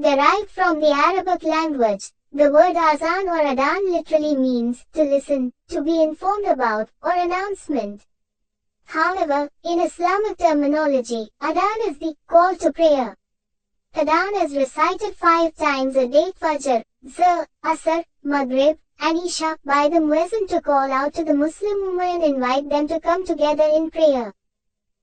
Derived from the Arabic language, the word azan or adan literally means to listen, to be informed about, or announcement. However, in Islamic terminology, Adhan is the call to prayer. Adhan is recited five times a day Fajr, Zuhr, Asr, Maghrib, and Isha by the Muezzin to call out to the Muslim Ummah and invite them to come together in prayer.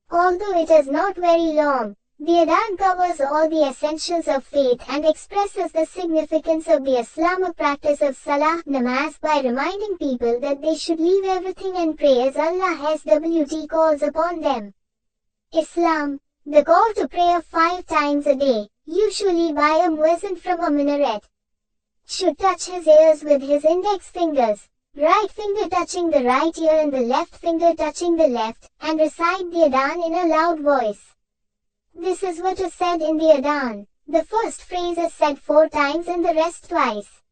Although it is not very long, the Adhan covers all the essentials of faith and expresses the significance of the Islamic practice of Salah namaz by reminding people that they should leave everything and pray as Allah has SWT calls upon them. Islam, the call to prayer five times a day, usually by a muezzin from a minaret, should touch his ears with his index fingers, right finger touching the right ear and the left finger touching the left, and recite the Adhan in a loud voice. This is what is said in the Adhan. The first phrase is said four times and the rest twice.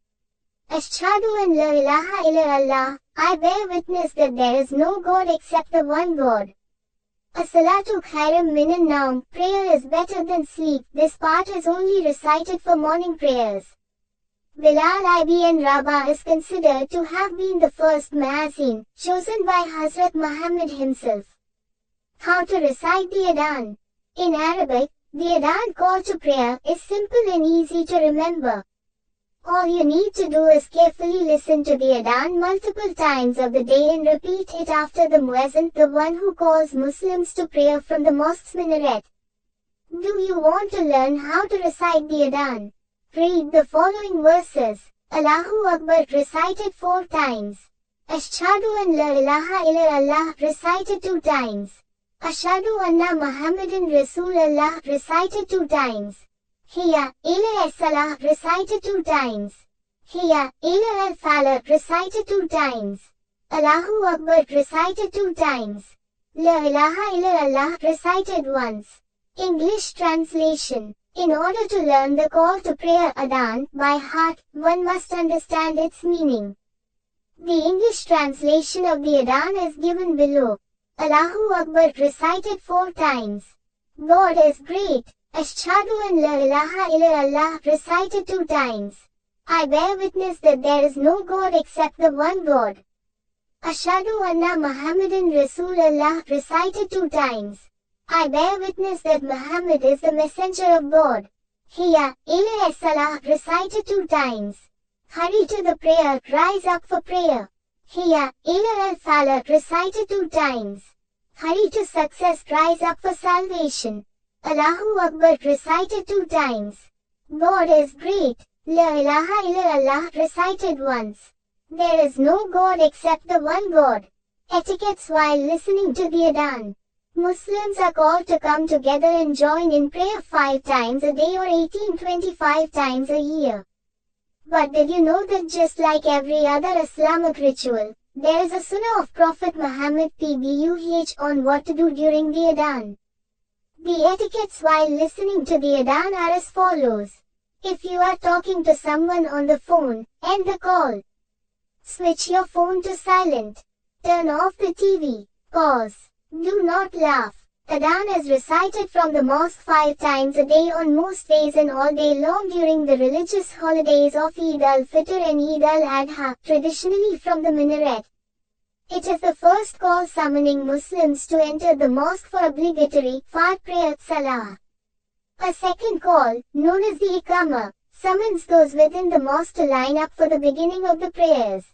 Ashhadu an la ilaha illallah, I bear witness that there is no God except the one God. As-salatu khairum minan naum, prayer is better than sleep. This part is only recited for morning prayers. Bilal ibn Rabah is considered to have been the first Muazzin, chosen by Hazrat Muhammad himself. How to recite the Adhan in Arabic, the Adhan call to prayer is simple and easy to remember. All you need to do is carefully listen to the Adhan multiple times of the day and repeat it after the Muezzin, the one who calls Muslims to prayer from the mosque's minaret. Do you want to learn how to recite the Adhan? Read the following verses. Allahu Akbar recited four times. Ashhadu an la ilaha illallah recited two times. Ashadu anna Muhammadan Rasulullah recited two times. Hiya, ila salah recited two times. Hiya, ila al falah recited two times. Allahu Akbar recited two times. La ilaha illallah recited once. English translation. In order to learn the call to prayer Adhan by heart, one must understand its meaning. The English translation of the Adhan is given below. Allahu Akbar recited four times. God is great. Ashhadu an la ilaha illallah recited two times. I bear witness that there is no God except the one God. Ashhadu anna Muhammadan Rasulullah recited two times. I bear witness that Muhammad is the messenger of God. Hiya, ila salah recited two times. Hurry to the prayer, rise up for prayer. Ila al falah recited two times. Hurry to success, rise up for salvation. Allahu Akbar recited two times. God is great. La ilaha illallah recited once. There is no God except the one God. Etiquettes while listening to the Adhan. Muslims are called to come together and join in prayer five times a day or 1825 times a year. But did you know that just like every other Islamic ritual, there is a sunnah of Prophet Muhammad PBUH on what to do during the Adhan. The etiquettes while listening to the Adhan are as follows. If you are talking to someone on the phone, end the call. Switch your phone to silent. Turn off the TV. Pause. Do not laugh. Adhan is recited from the mosque five times a day on most days and all day long during the religious holidays of Eid al-Fitr and Eid al-Adha, traditionally from the minaret. It is the first call summoning Muslims to enter the mosque for obligatory fard prayer salah. A second call, known as the Iqama, summons those within the mosque to line up for the beginning of the prayers.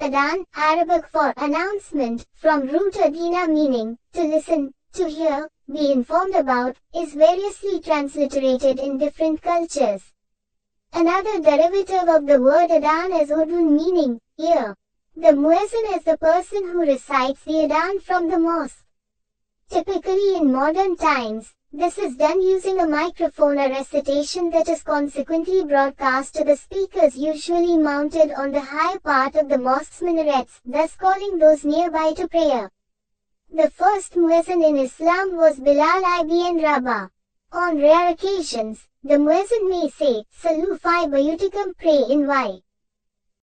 Adhan, Arabic for announcement, from root adina meaning, to listen, to hear, be informed about, is variously transliterated in different cultures. Another derivative of the word Adhan is Udhun meaning, ear. The muezzin is the person who recites the Adhan from the mosque. Typically in modern times, this is done using a microphone or recitation that is consequently broadcast to the speakers usually mounted on the high part of the mosque's minarets, thus calling those nearby to prayer. The first muezzin in Islam was Bilal ibn Rabah. On rare occasions, the muezzin may say, Salu fi bayutikum pray in Y.